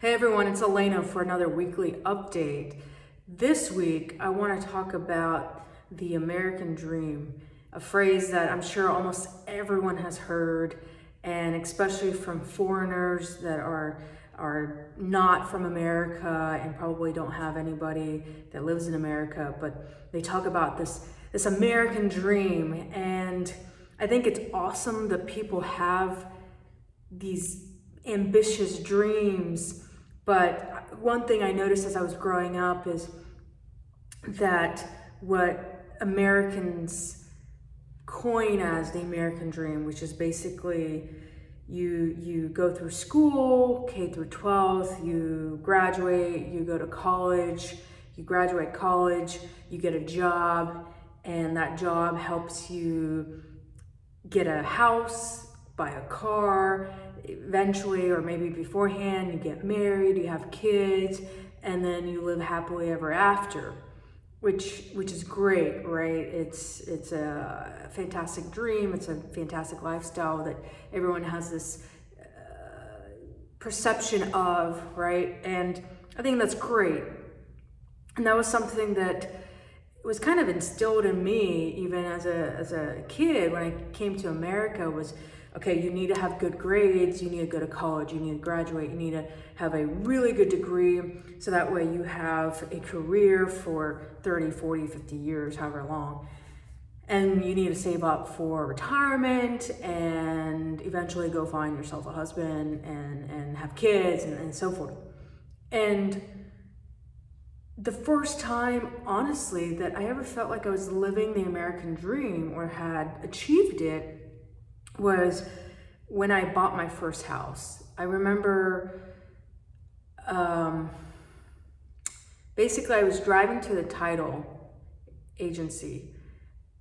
Hey everyone, it's Elena for another weekly update. This week, I want to talk about the American dream, a phrase that I'm sure almost everyone has heard, and especially from foreigners that are are not from America and probably don't have anybody that lives in America, but they talk about this this American dream and I think it's awesome that people have these ambitious dreams but one thing I noticed as I was growing up is that what Americans coin as the American dream, which is basically you you go through school, K through 12, you graduate, you go to college, you graduate college, you get a job, and that job helps you get a house, buy a car, eventually, or maybe beforehand, you get married, you have kids, and then you live happily ever after, which which is great, right? It's it's a fantastic dream. It's a fantastic lifestyle that everyone has this uh, perception of, right? And I think that's great. And that was something that was kind of instilled in me even as a as a kid when I came to America was okay, you need to have good grades, you need to go to college, you need to graduate, you need to have a really good degree so that way you have a career for 30, 40, 50 years, however long. And you need to save up for retirement and eventually go find yourself a husband and, and have kids and, and so forth. And the first time, honestly, that I ever felt like I was living the American dream or had achieved it was when I bought my first house. I remember um, basically I was driving to the title agency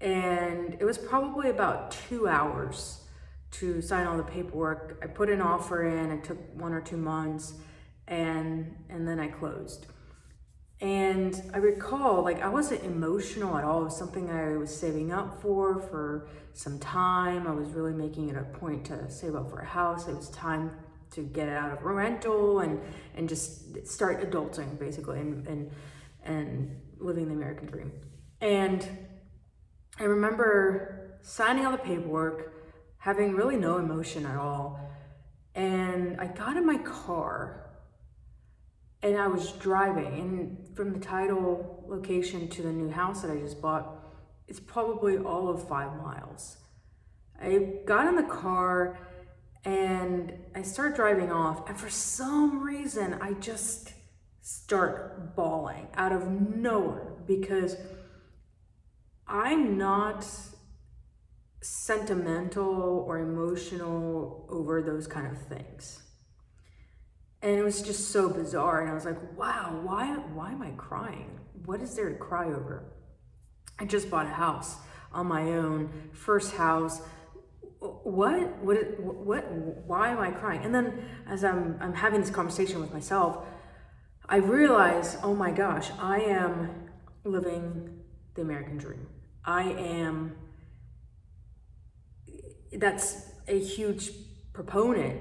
and it was probably about two hours to sign all the paperwork. I put an offer in, it took one or two months and and then I closed. And I recall, like, I wasn't emotional at all. It was something I was saving up for for some time. I was really making it a point to save up for a house. It was time to get out of rental and and just start adulting, basically, and and and living the American dream. And I remember signing all the paperwork, having really no emotion at all. And I got in my car and I was driving, and from the title location to the new house that I just bought, it's probably all of five miles. I got in the car and I start driving off, and for some reason, I just start bawling out of nowhere because I'm not sentimental or emotional over those kind of things and it was just so bizarre and i was like wow why why am i crying? What is there to cry over? I just bought a house on my own first house. What what what why am i crying? And then as i'm i'm having this conversation with myself i realize oh my gosh i am living the american dream. I am that's a huge proponent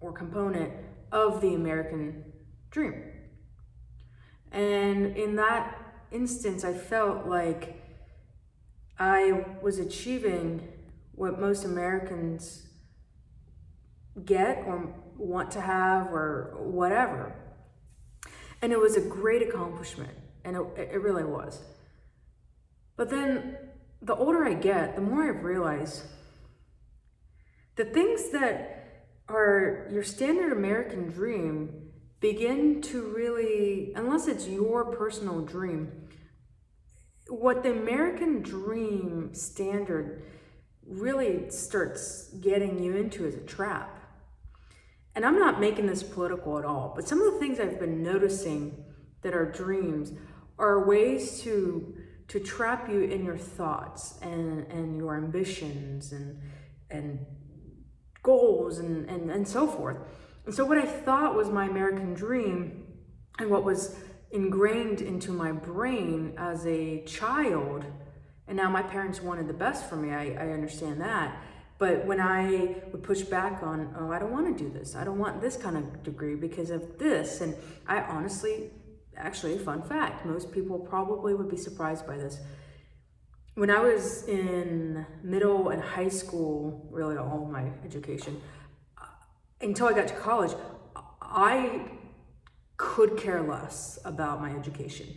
or component of the American dream. And in that instance, I felt like I was achieving what most Americans get or want to have or whatever. And it was a great accomplishment, and it, it really was. But then the older I get, the more I realize the things that are your standard American dream begin to really, unless it's your personal dream, what the American dream standard really starts getting you into is a trap. And I'm not making this political at all, but some of the things I've been noticing that are dreams are ways to to trap you in your thoughts and, and your ambitions and and goals and, and, and so forth. And so, what I thought was my American dream and what was ingrained into my brain as a child, and now my parents wanted the best for me, I, I understand that. But when I would push back on, oh, I don't want to do this, I don't want this kind of degree because of this, and I honestly, actually, fun fact, most people probably would be surprised by this. When I was in middle and high school, really all my education, uh, until I got to college, I could care less about my education.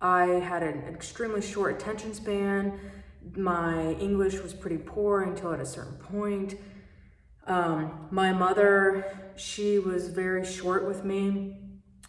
I had an extremely short attention span my English was pretty poor until at a certain point. Um, my mother, she was very short with me.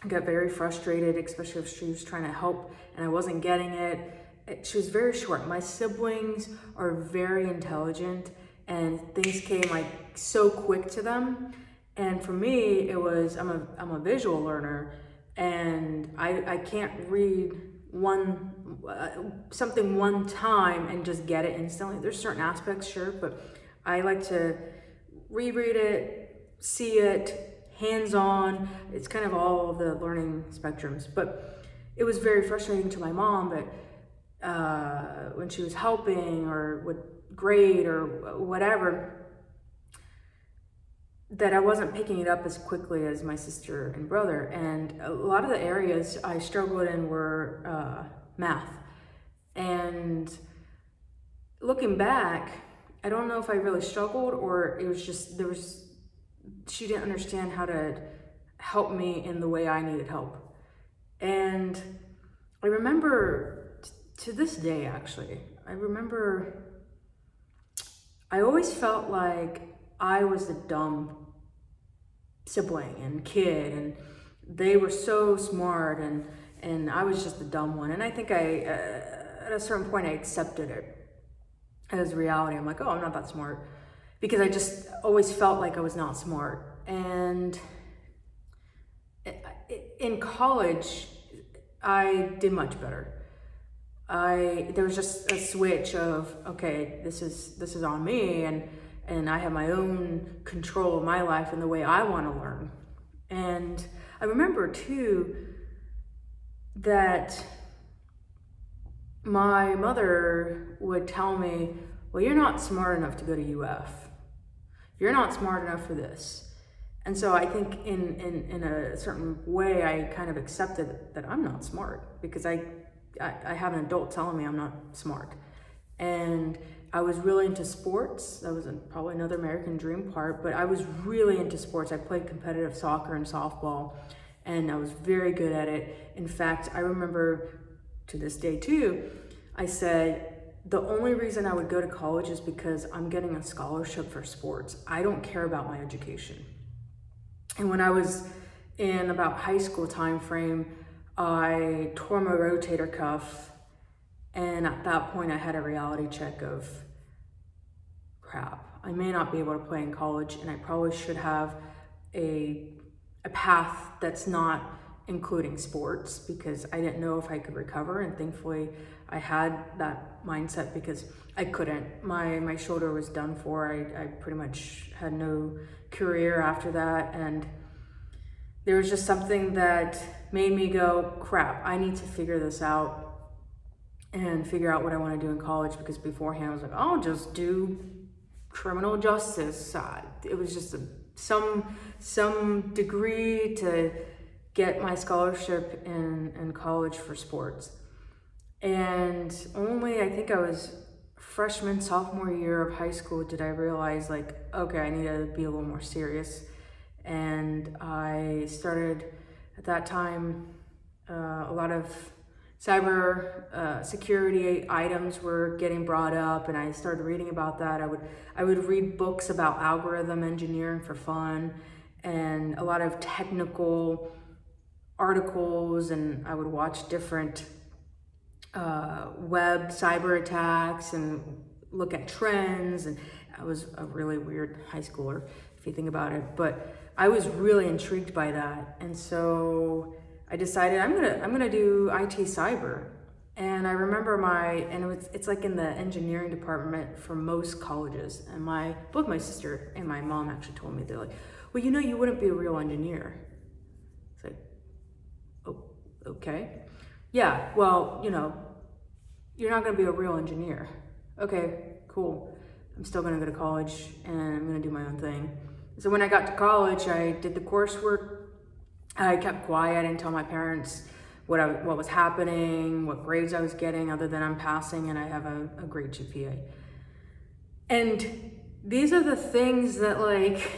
I got very frustrated, especially if she was trying to help and I wasn't getting it. She was very short. My siblings are very intelligent and things came like so quick to them. And for me, it was, I'm a, I'm a visual learner and I, I can't read one uh, something one time and just get it instantly. There's certain aspects, sure, but I like to reread it, see it, hands-on. It's kind of all the learning spectrums. But it was very frustrating to my mom, but uh, when she was helping or would grade or whatever, that I wasn't picking it up as quickly as my sister and brother. And a lot of the areas I struggled in were uh, math. And looking back, I don't know if I really struggled or it was just, there was, she didn't understand how to help me in the way I needed help. And I remember to this day, actually, I remember I always felt like I was the dumb sibling and kid and they were so smart and and I was just the dumb one. And I think I uh, at a certain point I accepted it as reality. I'm like oh I'm not that smart because I just always felt like I was not smart. And in college I did much better I there was just a switch of okay this is this is on me and and I have my own control of my life and the way I want to learn. And I remember too that my mother would tell me, Well, you're not smart enough to go to UF. You're not smart enough for this. And so I think in, in, in a certain way, I kind of accepted that I'm not smart because I, I, I have an adult telling me I'm not smart. And I was really into sports. That was probably another American dream part, but I was really into sports. I played competitive soccer and softball, and I was very good at it. In fact, I remember to this day too, I said, the only reason I would go to college is because I'm getting a scholarship for sports. I don't care about my education. And when I was in about high school time frame, I tore my rotator cuff and at that point, I had a reality check of crap. I may not be able to play in college, and I probably should have a, a path that's not including sports because I didn't know if I could recover. And thankfully, I had that mindset because I couldn't. My, my shoulder was done for. I, I pretty much had no career after that. And there was just something that made me go, crap, I need to figure this out and figure out what I want to do in college because beforehand I was like, I'll just do criminal justice. It was just a, some some degree to get my scholarship in, in college for sports. And only I think I was freshman, sophomore year of high school did I realize like, okay, I need to be a little more serious. And I started at that time uh, a lot of cyber uh, security items were getting brought up and I started reading about that. I would I would read books about algorithm engineering for fun and a lot of technical articles and I would watch different uh, web cyber attacks and look at trends and I was a really weird high schooler if you think about it but I was really intrigued by that and so I decided I'm gonna I'm gonna do IT cyber. And I remember my and it's it's like in the engineering department for most colleges. And my both my sister and my mom actually told me they're like, well, you know, you wouldn't be a real engineer. It's like, oh, okay, yeah. Well, you know, you're not gonna be a real engineer. Okay, cool. I'm still to go to college and I'm to do my own thing. So when I got to college, I did the coursework. I kept quiet. Didn't tell my parents what I, what was happening, what grades I was getting, other than I'm passing and I have a, a great GPA. And these are the things that like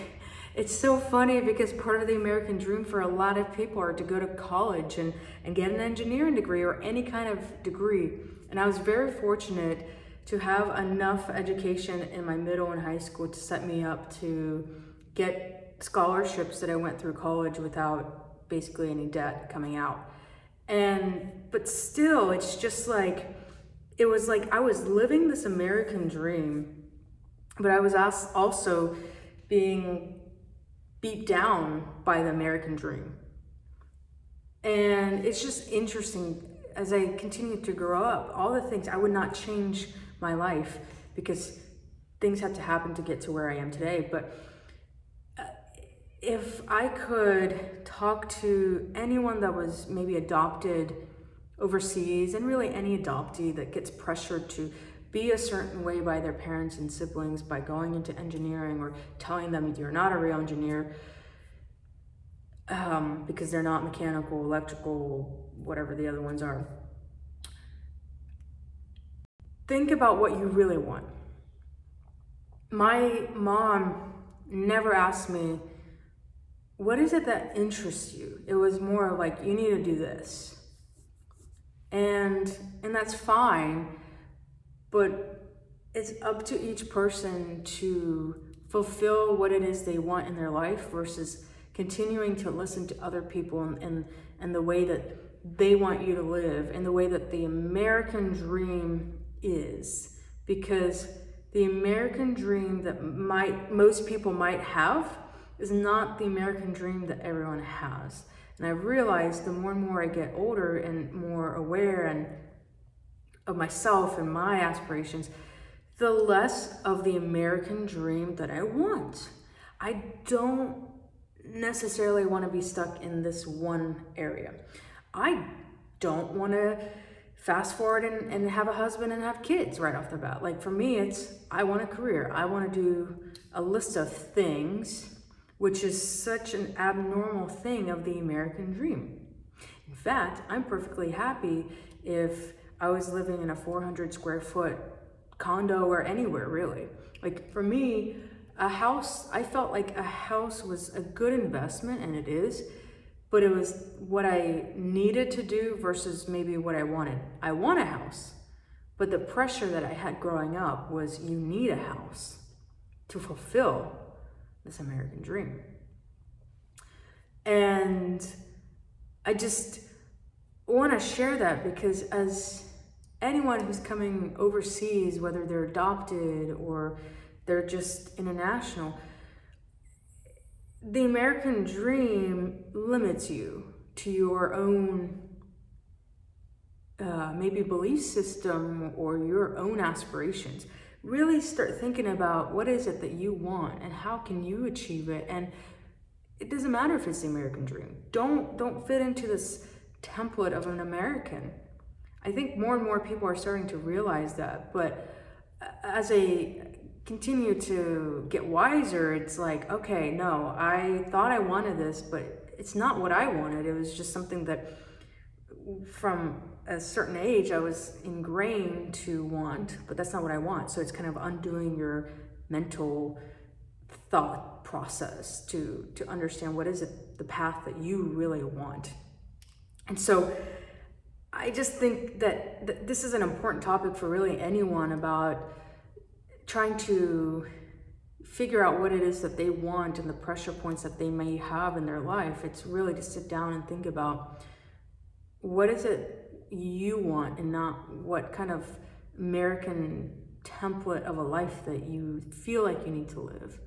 it's so funny because part of the American dream for a lot of people are to go to college and, and get an engineering degree or any kind of degree. And I was very fortunate to have enough education in my middle and high school to set me up to get scholarships that I went through college without basically any debt coming out. And, but still, it's just like, it was like I was living this American dream, but I was also being beat down by the American dream. And it's just interesting as I continue to grow up, all the things I would not change my life because things had to happen to get to where I am today. But if I could talk to anyone that was maybe adopted overseas and really any adoptee that gets pressured to be a certain way by their parents and siblings by going into engineering or telling them you're not a real engineer um, because they're not mechanical, electrical, whatever the other ones are. Think about what you really want. My mom never asked me, What is it that interests you? It was more like, You need to do this. And, and that's fine but it's up to each person to fulfill what it is they want in their life versus continuing to listen to other people and, and, and the way that they want you to live and the way that the American dream is. Because the American dream that might most people might have is not the American dream that everyone has. And I realize the more and more I get older and more aware and of myself and my aspirations, the less of the American dream that I want. I don't necessarily want to be stuck in this one area. I don't want to fast forward and, and have a husband and have kids right off the bat. Like for me, it's I want a career. I want to do a list of things, which is such an abnormal thing of the American dream. In fact, I'm perfectly happy if I was living in a 400 square foot condo or anywhere really. Like for me, a house, I felt like a house was a good investment and it is, but it was what I needed to do versus maybe what I wanted. I want a house, but the pressure that I had growing up was you need a house to fulfill this American dream. And I just want to share that because as anyone who's coming overseas, whether they're adopted or they're just international, the American dream limits you to your own uh, maybe belief system or your own aspirations. Really start thinking about what is it that you want and how can you achieve it. And it doesn't matter if it's the American dream. Don't don't fit into this template of an American. I think more and more people are starting to realize that. But as I continue to get wiser, it's like, okay, no, I thought I wanted this, but it's not what I wanted. It was just something that from a certain age I was ingrained to want, but that's not what I want. So it's kind of undoing your mental thought process to to understand what is it the path that you really want. And so I just think that th- this is an important topic for really anyone about trying to figure out what it is that they want and the pressure points that they may have in their life. It's really to sit down and think about what is it you want and not what kind of American template of a life that you feel like you need to live.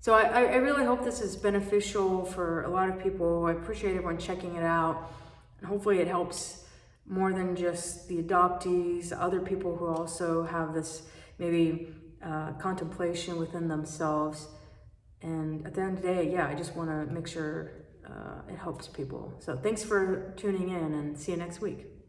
So I, I really hope this is beneficial for a lot of people. I appreciate everyone checking it out. And hopefully it helps more than just the adoptees, other people who also have this maybe uh, contemplation within themselves. And at the end of the day, yeah, I just want to make sure uh, it helps people. So thanks for tuning in and see you next week.